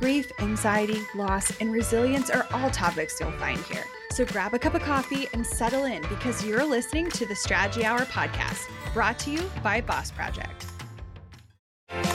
Grief, anxiety, loss, and resilience are all topics you'll find here. So grab a cup of coffee and settle in because you're listening to the Strategy Hour podcast, brought to you by Boss Project.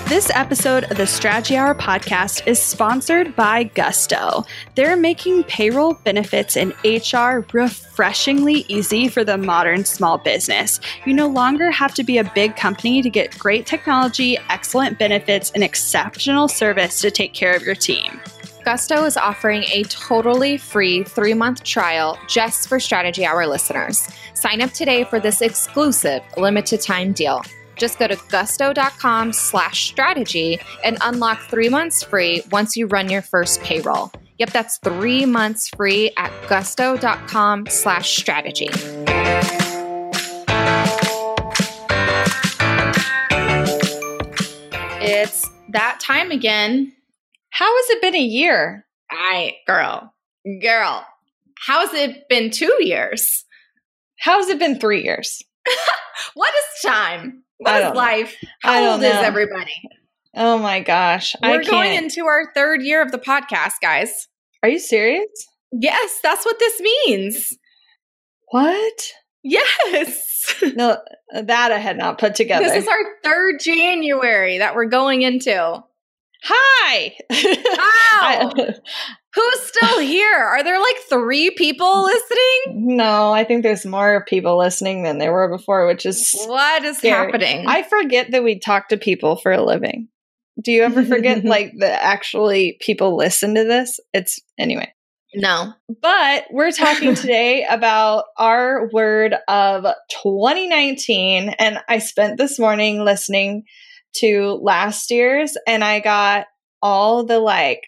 This episode of the Strategy Hour podcast is sponsored by Gusto. They're making payroll, benefits, and HR refreshingly easy for the modern small business. You no longer have to be a big company to get great technology, excellent benefits, and exceptional service to take care of your team. Gusto is offering a totally free three month trial just for Strategy Hour listeners. Sign up today for this exclusive limited time deal. Just go to gusto.com slash strategy and unlock three months free once you run your first payroll. Yep, that's three months free at gusto.com slash strategy. It's that time again. How has it been a year? I, girl, girl, how has it been two years? How has it been three years? what is time? What is life? How old know. is everybody? Oh my gosh. We're going into our third year of the podcast, guys. Are you serious? Yes, that's what this means. What? Yes. no, that I had not put together. This is our third January that we're going into. Hi. Wow. Who's still here? Are there like three people listening? No, I think there's more people listening than there were before, which is what is scary. happening. I forget that we talk to people for a living. Do you ever forget like that actually people listen to this? It's anyway. No. But we're talking today about our word of 2019 and I spent this morning listening to last year's and I got all the like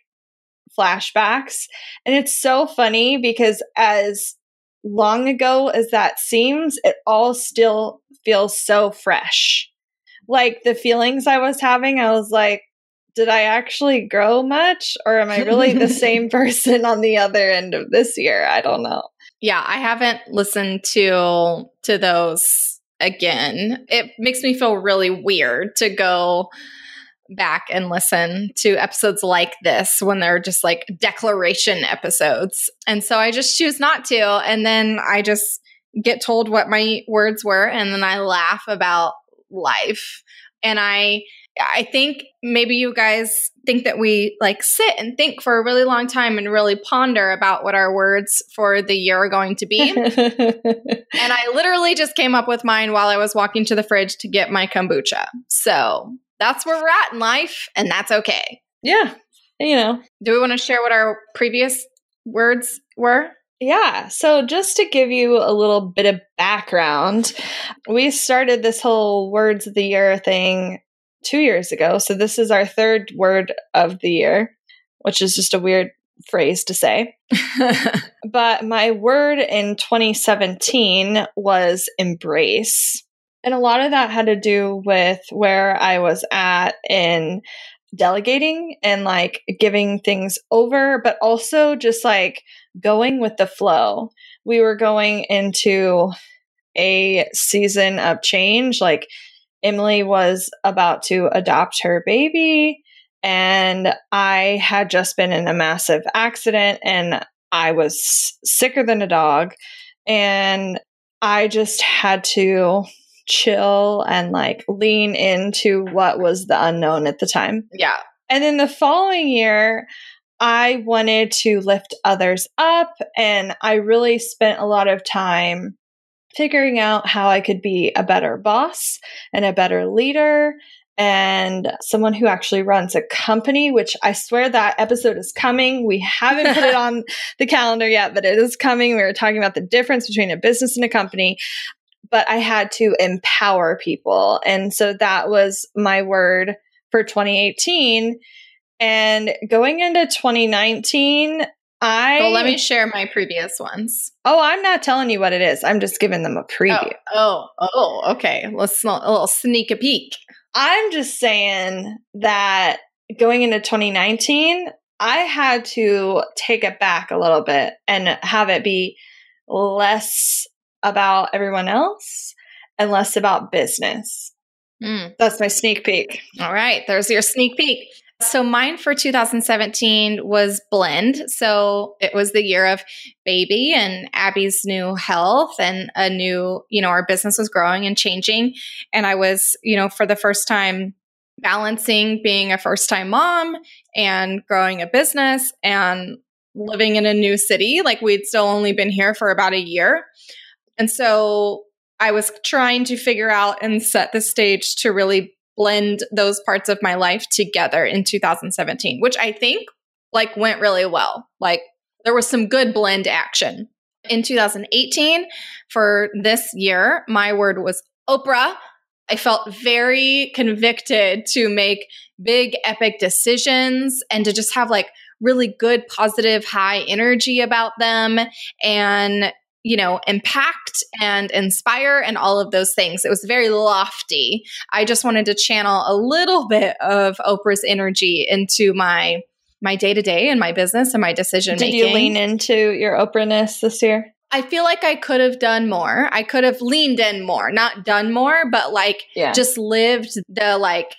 flashbacks. And it's so funny because as long ago as that seems, it all still feels so fresh. Like the feelings I was having, I was like, did I actually grow much or am I really the same person on the other end of this year? I don't know. Yeah, I haven't listened to to those again. It makes me feel really weird to go back and listen to episodes like this when they're just like declaration episodes. And so I just choose not to. And then I just get told what my words were and then I laugh about life. And I I think maybe you guys think that we like sit and think for a really long time and really ponder about what our words for the year are going to be. and I literally just came up with mine while I was walking to the fridge to get my kombucha. So that's where we're at in life, and that's okay. Yeah. You know, do we want to share what our previous words were? Yeah. So, just to give you a little bit of background, we started this whole words of the year thing two years ago. So, this is our third word of the year, which is just a weird phrase to say. but my word in 2017 was embrace. And a lot of that had to do with where I was at in delegating and like giving things over, but also just like going with the flow. We were going into a season of change. Like Emily was about to adopt her baby, and I had just been in a massive accident and I was sicker than a dog. And I just had to chill and like lean into what was the unknown at the time. Yeah. And then the following year, I wanted to lift others up, and I really spent a lot of time figuring out how I could be a better boss and a better leader and someone who actually runs a company, which I swear that episode is coming. We haven't put it on the calendar yet, but it is coming. We were talking about the difference between a business and a company but I had to empower people. And so that was my word for 2018. And going into 2019, I Well, let me share my previous ones. Oh, I'm not telling you what it is. I'm just giving them a preview. Oh, oh, oh okay. Let's smell a little sneak a peek. I'm just saying that going into 2019, I had to take it back a little bit and have it be less about everyone else and less about business. Mm. That's my sneak peek. All right, there's your sneak peek. So mine for 2017 was blend. So it was the year of baby and Abby's new health and a new, you know, our business was growing and changing. And I was, you know, for the first time balancing being a first time mom and growing a business and living in a new city. Like we'd still only been here for about a year. And so I was trying to figure out and set the stage to really blend those parts of my life together in 2017, which I think like went really well. Like there was some good blend action. In 2018, for this year, my word was Oprah. I felt very convicted to make big, epic decisions and to just have like really good, positive, high energy about them and you know, impact and inspire and all of those things. It was very lofty. I just wanted to channel a little bit of Oprah's energy into my my day to day and my business and my decision making. Did you lean into your Oprahness this year? I feel like I could have done more. I could have leaned in more, not done more, but like Yeah. just lived the like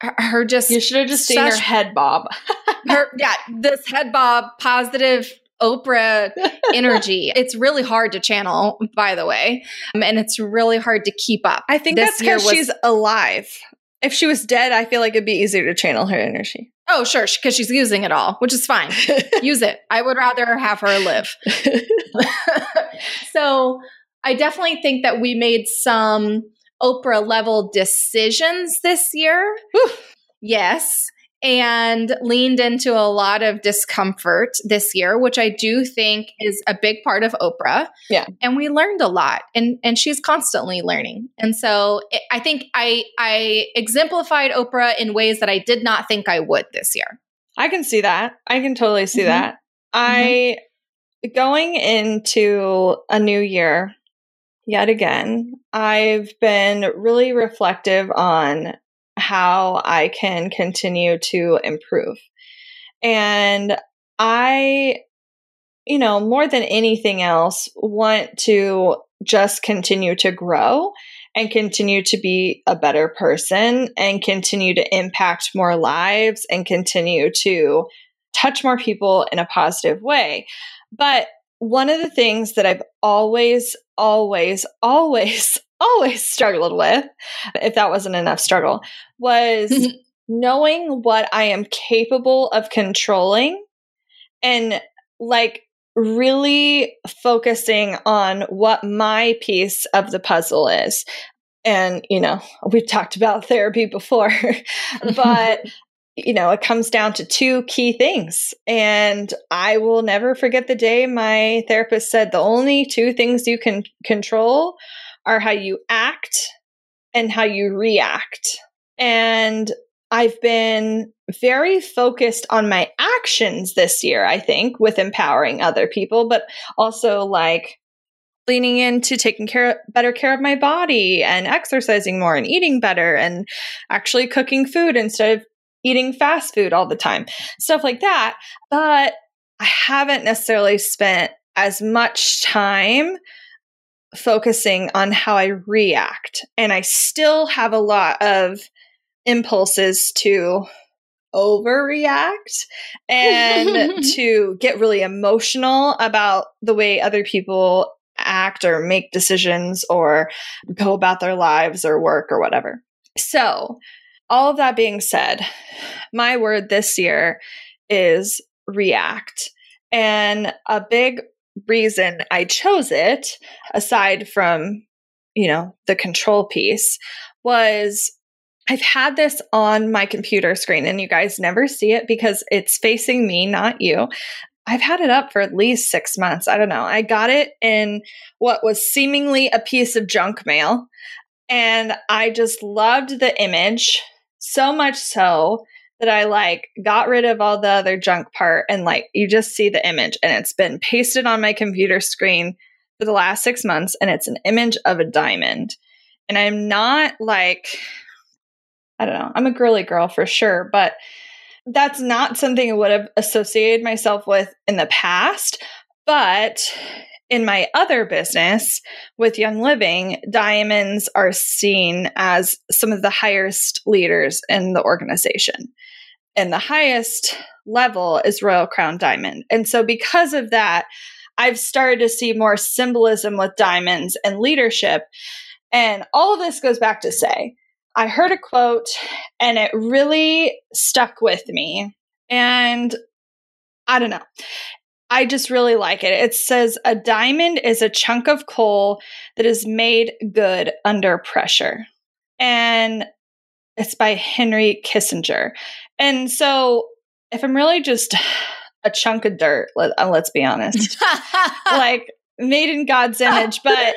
her, just You should have just seen her head bob. her yeah this head bob positive Oprah energy. It's really hard to channel, by the way, um, and it's really hard to keep up. I think This that's because she's alive. If she was dead, I feel like it'd be easier to channel her energy. Oh, sure, because she's using it all, which is fine. Use it. I would rather have her live. so I definitely think that we made some Oprah level decisions this year. Whew. Yes. And leaned into a lot of discomfort this year, which I do think is a big part of Oprah. Yeah. And we learned a lot and, and she's constantly learning. And so it, I think I, I exemplified Oprah in ways that I did not think I would this year. I can see that. I can totally see Mhm. that. I going into a new year yet again, I've been really reflective on how I can continue to improve. And I you know, more than anything else, want to just continue to grow and continue to be a better person and continue to impact more lives and continue to touch more people in a positive way. But one of the things that I've always, always, always, always struggled with, if that wasn't enough struggle, was mm-hmm. knowing what I am capable of controlling and like really focusing on what my piece of the puzzle is. And, you know, we've talked about therapy before, but, you know, it comes down to two key things. And I will never forget the day my therapist said the only two things you can control are how you act and how you react. And I've been very focused on my actions this year, I think, with empowering other people, but also like leaning into taking care better care of my body and exercising more and eating better and actually cooking food instead of eating fast food all the time. Stuff like that. But I haven't necessarily spent as much time focusing on how I react. And I still have a lot of impulses to overreact and to get really emotional about the way other people act or make decisions or go about their lives or work or whatever. So, all of that being said, my word this year is react. And a big reason I chose it, aside from, you know, the control piece, was I've had this on my computer screen and you guys never see it because it's facing me, not you. I've had it up for at least six months. I don't know. I got it in what was seemingly a piece of junk mail. And I just loved the image so much so that I like got rid of all the other junk part and like you just see the image and it's been pasted on my computer screen for the last six months and it's an image of a diamond. And I'm not like, I don't know, I'm a girly girl for sure, but that's not something I would have associated myself with in the past. But in my other business with Young Living, diamonds are seen as some of the highest leaders in the organization. And the highest level is Royal Crown Diamond. And so, because of that, I've started to see more symbolism with diamonds and leadership. And all of this goes back to say, I heard a quote and it really stuck with me. And I don't know. I just really like it. It says a diamond is a chunk of coal that is made good under pressure. And it's by Henry Kissinger. And so if I'm really just a chunk of dirt, let, uh, let's be honest, like made in God's image, but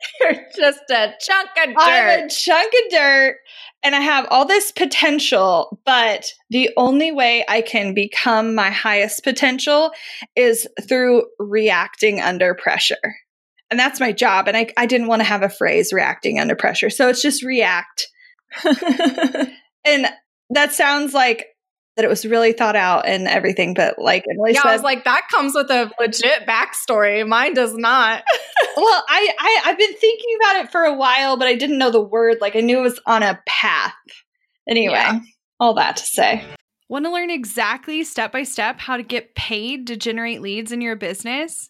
you're just a chunk of dirt. I'm a chunk of dirt and I have all this potential, but the only way I can become my highest potential is through reacting under pressure. And that's my job. And I, I didn't want to have a phrase reacting under pressure. So it's just react. and that sounds like that it was really thought out and everything. But like, yeah, said, I was like, that comes with a legit backstory. Mine does not. well, I, I I've been thinking about it for a while, but I didn't know the word. Like, I knew it was on a path. Anyway, yeah. all that to say. Want to learn exactly step by step how to get paid to generate leads in your business?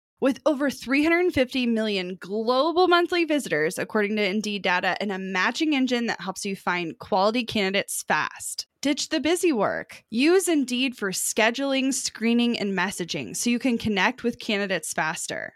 With over 350 million global monthly visitors, according to Indeed data, and a matching engine that helps you find quality candidates fast. Ditch the busy work. Use Indeed for scheduling, screening, and messaging so you can connect with candidates faster.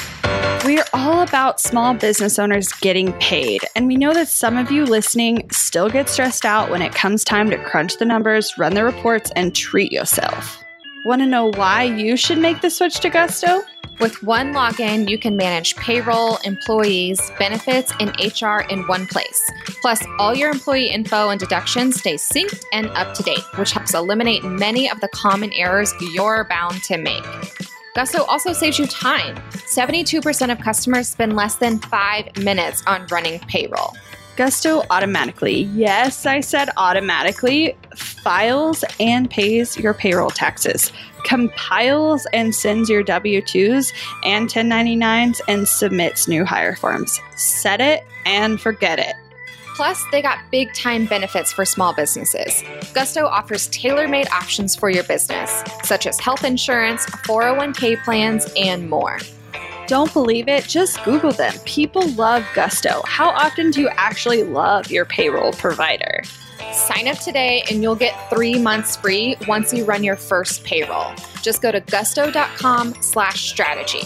We're all about small business owners getting paid, and we know that some of you listening still get stressed out when it comes time to crunch the numbers, run the reports, and treat yourself. Want to know why you should make the switch to Gusto? With one login, you can manage payroll, employees, benefits, and HR in one place. Plus, all your employee info and deductions stay synced and up to date, which helps eliminate many of the common errors you're bound to make. Gusto also saves you time. 72% of customers spend less than five minutes on running payroll. Gusto automatically, yes, I said automatically, files and pays your payroll taxes, compiles and sends your W 2s and 1099s, and submits new hire forms. Set it and forget it. Plus, they got big time benefits for small businesses. Gusto offers tailor made options for your business, such as health insurance, 401k plans, and more. Don't believe it? Just Google them. People love Gusto. How often do you actually love your payroll provider? Sign up today and you'll get three months free once you run your first payroll. Just go to gusto.com slash strategy.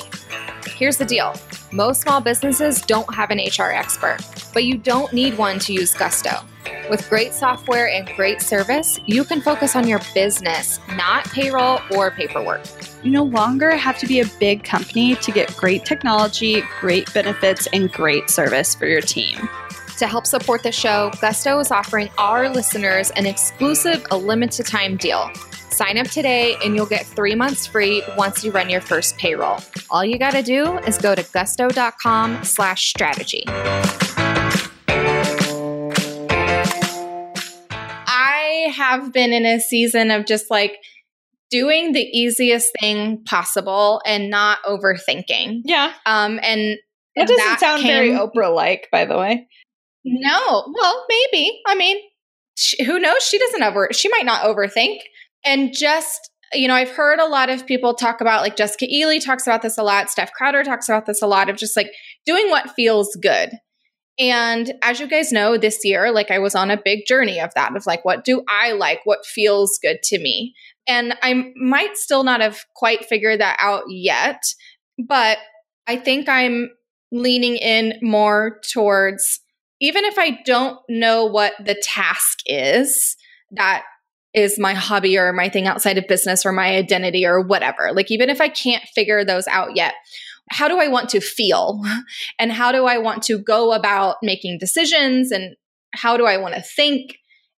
Here's the deal. Most small businesses don't have an HR expert, but you don't need one to use Gusto. With great software and great service, you can focus on your business, not payroll or paperwork. You no longer have to be a big company to get great technology, great benefits, and great service for your team. To help support the show, Gusto is offering our listeners an exclusive, a limited time deal. Sign up today and you'll get three months free once you run your first payroll. All you got to do is go to gusto.com slash strategy. I have been in a season of just like doing the easiest thing possible and not overthinking. Yeah. Um, and that doesn't that sound came, very Oprah like, by the way. No, well, maybe. I mean, she, who knows? She doesn't over. She might not overthink. And just you know, I've heard a lot of people talk about like Jessica Ely talks about this a lot. Steph Crowder talks about this a lot of just like doing what feels good. And as you guys know, this year, like I was on a big journey of that, of like, what do I like? What feels good to me? And I might still not have quite figured that out yet, but I think I'm leaning in more towards even if I don't know what the task is that is my hobby or my thing outside of business or my identity or whatever, like even if I can't figure those out yet, how do I want to feel? And how do I want to go about making decisions? And how do I want to think?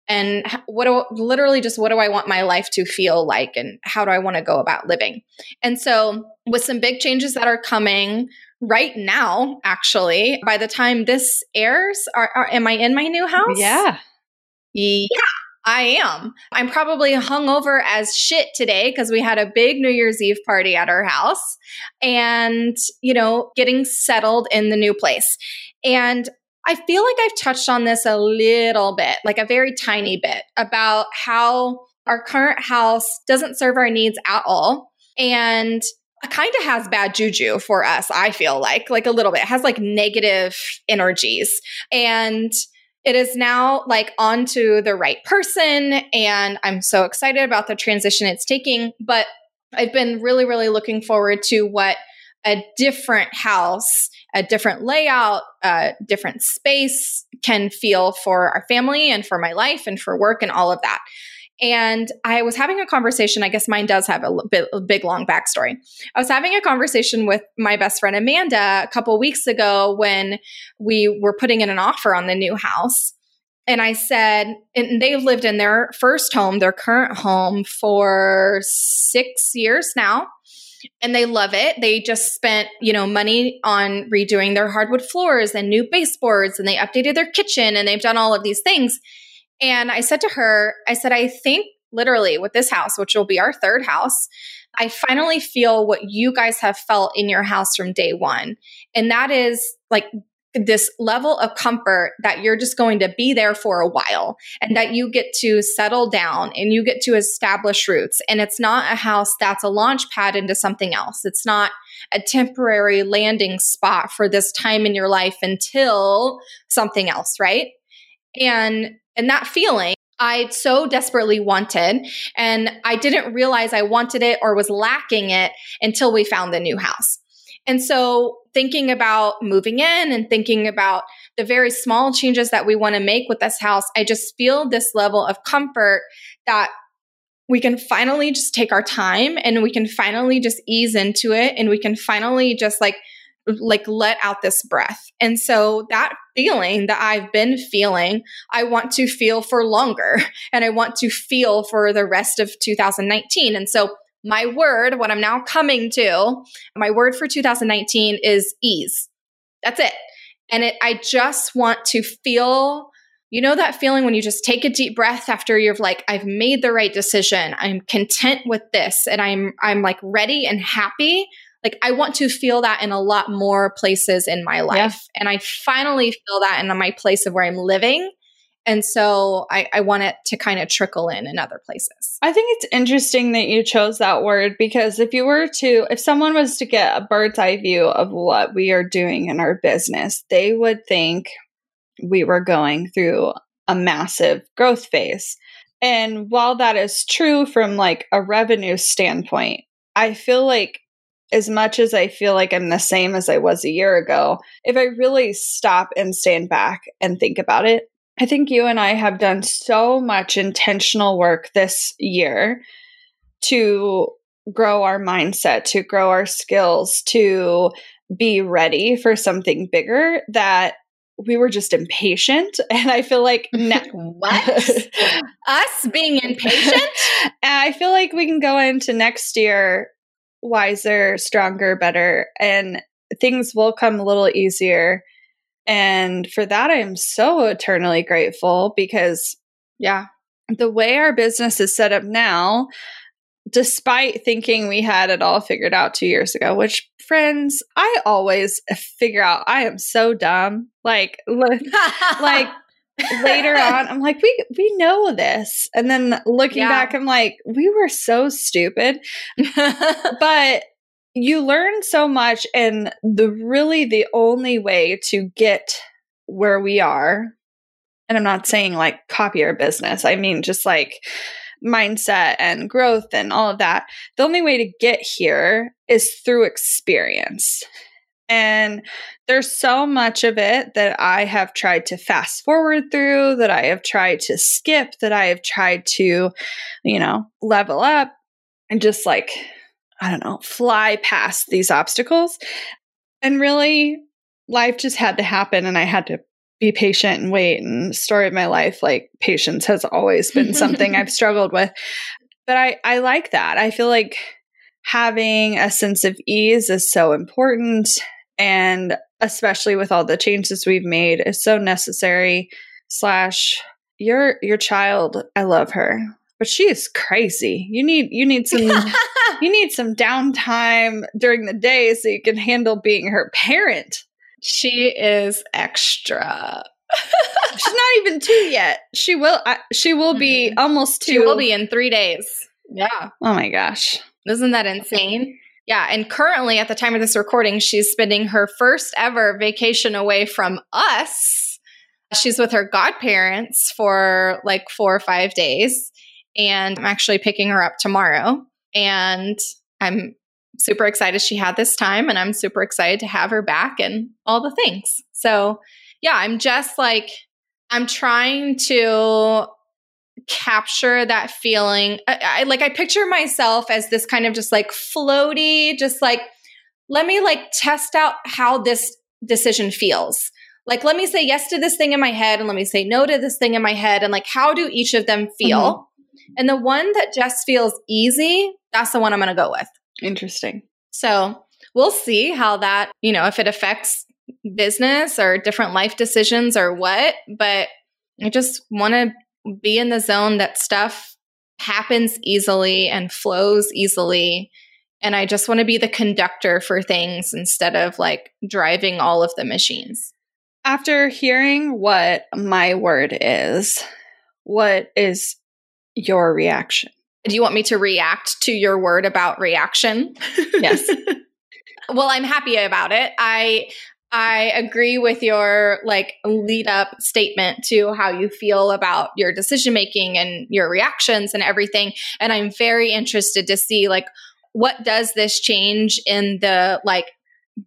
And what do, literally just what do I want my life to feel like? And how do I want to go about living? And so, with some big changes that are coming, right now, actually, by the time this airs, are, are, am I in my new house? Yeah. Yeah. I am. I'm probably hungover as shit today because we had a big New Year's Eve party at our house and, you know, getting settled in the new place. And I feel like I've touched on this a little bit, like a very tiny bit, about how our current house doesn't serve our needs at all. And kind of has bad juju for us, I feel like, like a little bit. It has like negative energies. And it is now like onto the right person. And I'm so excited about the transition it's taking. But I've been really, really looking forward to what a different house, a different layout, a different space can feel for our family and for my life and for work and all of that. And I was having a conversation. I guess mine does have a, bit, a big, long backstory. I was having a conversation with my best friend Amanda a couple weeks ago when we were putting in an offer on the new house. And I said, and they've lived in their first home, their current home, for six years now and they love it. They just spent, you know, money on redoing their hardwood floors and new baseboards and they updated their kitchen and they've done all of these things. And I said to her, I said, I think literally with this house, which will be our third house, I finally feel what you guys have felt in your house from day one. And that is like this level of comfort that you're just going to be there for a while and that you get to settle down and you get to establish roots. And it's not a house that's a launch pad into something else. It's not a temporary landing spot for this time in your life until something else, right? And and that feeling I so desperately wanted. And I didn't realize I wanted it or was lacking it until we found the new house. And so, thinking about moving in and thinking about the very small changes that we want to make with this house, I just feel this level of comfort that we can finally just take our time and we can finally just ease into it and we can finally just like like let out this breath. And so that feeling that I've been feeling, I want to feel for longer and I want to feel for the rest of 2019. And so my word, what I'm now coming to, my word for 2019 is ease. That's it. And it I just want to feel you know that feeling when you just take a deep breath after you've like I've made the right decision. I'm content with this and I'm I'm like ready and happy like I want to feel that in a lot more places in my life. Yeah. And I finally feel that in my place of where I'm living. And so I, I want it to kind of trickle in in other places. I think it's interesting that you chose that word because if you were to, if someone was to get a bird's eye view of what we are doing in our business, they would think we were going through a massive growth phase. And while that is true from like a revenue standpoint, I feel like as much as I feel like I'm the same as I was a year ago, if I really stop and stand back and think about it, I think you and I have done so much intentional work this year to grow our mindset, to grow our skills, to be ready for something bigger that we were just impatient. And i feel like ne- what? Us being impatient? I feel like we can go into next year wiser stronger better and things will come a little easier and for that i am so eternally grateful because yeah the way our business is set up now despite thinking we had it all figured out two years ago, which friends, I always figure out I am so dumb. Like, like later on, I'm like, we we know this, and then looking yeah. back, I'm like, we were so stupid. but you learn so much, and the really the only way to get where we are, and I'm not saying like copy our business. I mean just like mindset and growth and all of that. The only way to get here is through experience. And there's so much of it that I have tried to fast forward through, that I have tried to skip, that I have tried to, you know, level up and just like, I don't know, fly past these obstacles. And really, life just had to happen and I had to be patient and wait. And story of my life like patience has always been something I've struggled with. But I I like that. I feel like having a sense of ease is so important and especially with all the changes we've made is so necessary slash your your child I love her but she is crazy you need you need some you need some downtime during the day so you can handle being her parent she is extra. She's not even two yet. She will. Uh, she will be mm-hmm. almost two. She will be in three days. Yeah. Oh my gosh. Isn't that insane? Yeah. And currently, at the time of this recording, she's spending her first ever vacation away from us. She's with her godparents for like four or five days. And I'm actually picking her up tomorrow. And I'm super excited she had this time and I'm super excited to have her back and all the things. So, yeah, I'm just like, I'm trying to capture that feeling. I, I, like, I picture myself as this kind of just like floaty, just like, let me like test out how this decision feels. Like, let me say yes to this thing in my head and let me say no to this thing in my head. And like, how do each of them feel? Mm-hmm. And the one that just feels easy, that's the one I'm going to go with. Interesting. So we'll see how that, you know, if it affects business or different life decisions or what. But I just want to be in the zone that stuff happens easily and flows easily. And I just want to be the conductor for things instead of like driving all of the machines. After hearing what my word is, what is your reaction? Do you want me to react to your word about reaction? Yes. well, I'm happy about it. I I agree with your like lead up statement to how you feel about your decision making and your reactions and everything. And I'm very interested to see like what does this change in the like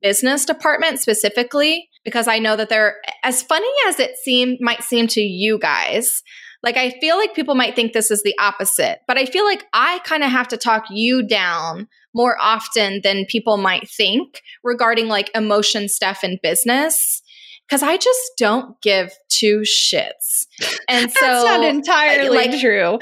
business department specifically? Because I know that they're as funny as it seem might seem to you guys like, I feel like people might think this is the opposite, but I feel like I kind of have to talk you down more often than people might think regarding like emotion stuff in business. Cause I just don't give two shits. And so That's not entirely like, true.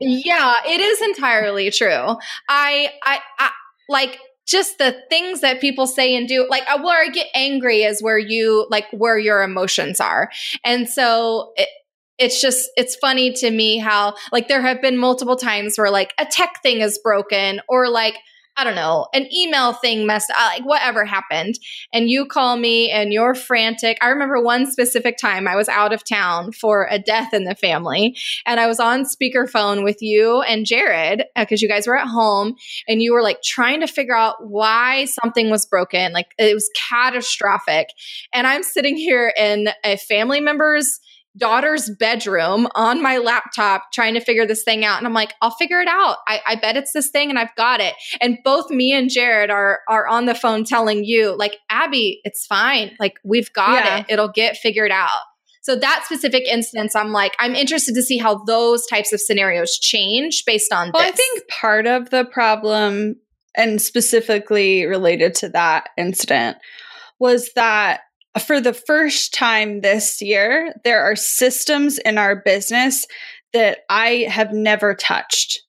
Yeah, it is entirely true. I, I, I like just the things that people say and do like uh, where i get angry is where you like where your emotions are and so it, it's just it's funny to me how like there have been multiple times where like a tech thing is broken or like I don't know, an email thing messed up, like whatever happened. And you call me and you're frantic. I remember one specific time I was out of town for a death in the family and I was on speakerphone with you and Jared because uh, you guys were at home and you were like trying to figure out why something was broken. Like it was catastrophic. And I'm sitting here in a family member's daughter's bedroom on my laptop trying to figure this thing out. And I'm like, I'll figure it out. I, I bet it's this thing and I've got it. And both me and Jared are are on the phone telling you, like, Abby, it's fine. Like, we've got yeah. it. It'll get figured out. So that specific instance, I'm like, I'm interested to see how those types of scenarios change based on well, this. I think part of the problem, and specifically related to that incident, was that for the first time this year, there are systems in our business that I have never touched.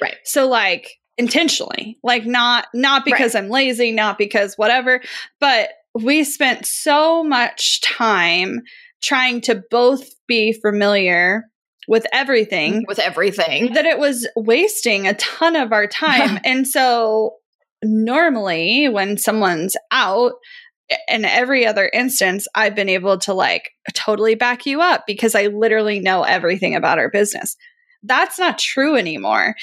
Right. So like intentionally, like not not because right. I'm lazy, not because whatever, but we spent so much time trying to both be familiar with everything with everything that it was wasting a ton of our time. and so normally when someone's out in every other instance, I've been able to like totally back you up because I literally know everything about our business. That's not true anymore.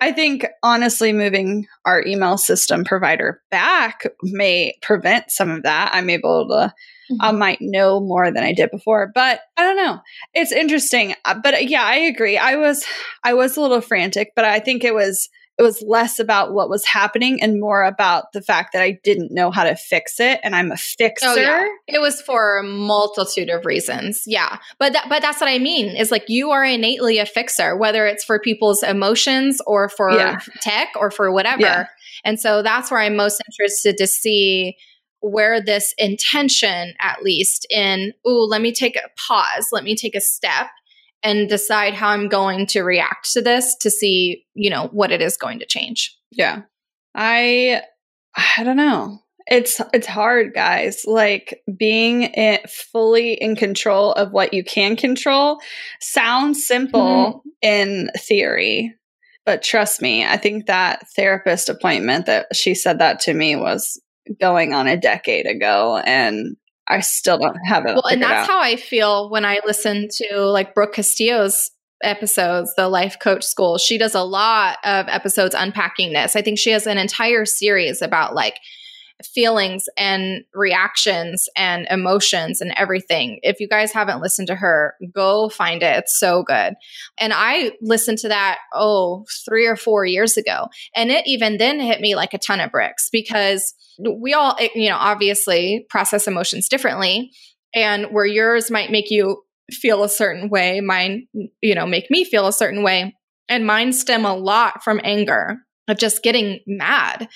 I think honestly, moving our email system provider back may prevent some of that. I'm able to, mm-hmm. I might know more than I did before, but I don't know. It's interesting. Uh, but yeah, I agree. I was, I was a little frantic, but I think it was, it was less about what was happening and more about the fact that I didn't know how to fix it and I'm a fixer. Oh, yeah. It was for a multitude of reasons. Yeah. But that, but that's what I mean is like you are innately a fixer whether it's for people's emotions or for yeah. tech or for whatever. Yeah. And so that's where I'm most interested to see where this intention at least in oh let me take a pause, let me take a step and decide how I'm going to react to this to see, you know, what it is going to change. Yeah. I I don't know. It's it's hard, guys. Like being in, fully in control of what you can control sounds simple mm-hmm. in theory, but trust me, I think that therapist appointment that she said that to me was going on a decade ago and I still don't have it. Well, and that's how I feel when I listen to like Brooke Castillo's episodes, the life coach school. She does a lot of episodes unpacking this. I think she has an entire series about like feelings and reactions and emotions and everything. If you guys haven't listened to her, go find it. It's so good. And I listened to that, oh, three or four years ago. And it even then hit me like a ton of bricks because we all, you know, obviously process emotions differently. And where yours might make you feel a certain way, mine, you know, make me feel a certain way. And mine stem a lot from anger of just getting mad.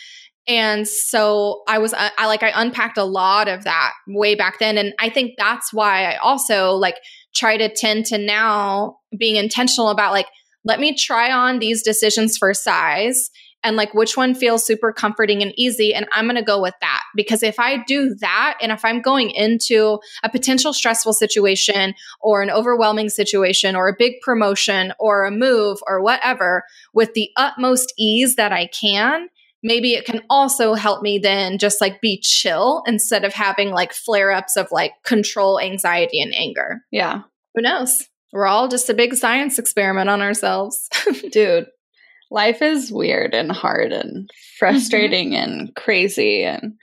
And so I was, I, I like, I unpacked a lot of that way back then. And I think that's why I also like try to tend to now being intentional about like, let me try on these decisions for size and like which one feels super comforting and easy. And I'm going to go with that because if I do that and if I'm going into a potential stressful situation or an overwhelming situation or a big promotion or a move or whatever with the utmost ease that I can, maybe it can also help me then just like be chill instead of having like flare ups of like control anxiety and anger. Yeah. Who knows? We're all just a big science experiment on ourselves. Dude, life is weird and hard and frustrating mm-hmm. and crazy and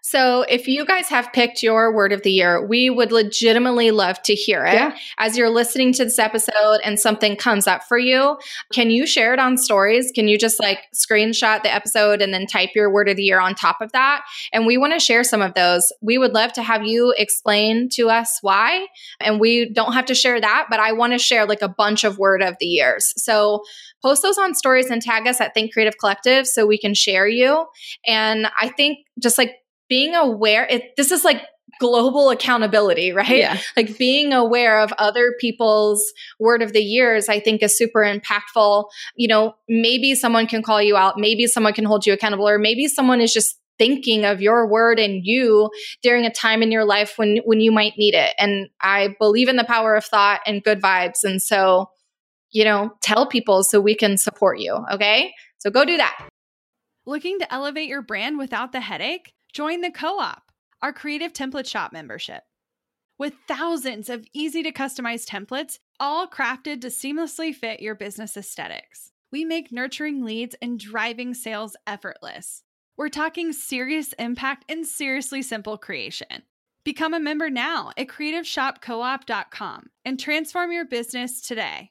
so if you guys have picked your word of the year we would legitimately love to hear it. Yeah. as you're listening to this episode and something comes up for you can you share it on stories? Can you just like screenshot the episode and then type your word of the year on top of that? And we want to share some of those. We would love to have you explain to us why and we don't have to share that but i want to share like a bunch of word of the years. So post those on stories and tag us at Think Creative Collective so we can share you. And I think just like being aware, it, this is like global accountability, right? Yeah. Like being aware of other people's word of the years, I think is super impactful. You know, maybe someone can call you out, maybe someone can hold you accountable, or maybe someone is just thinking of your word and you during a time in your life when when you might need it. And I believe in the power of thought and good vibes. And so you know, tell people so we can support you. Okay. So go do that. Looking to elevate your brand without the headache? Join the co op, our creative template shop membership. With thousands of easy to customize templates, all crafted to seamlessly fit your business aesthetics, we make nurturing leads and driving sales effortless. We're talking serious impact and seriously simple creation. Become a member now at creativeshopcoop.com and transform your business today.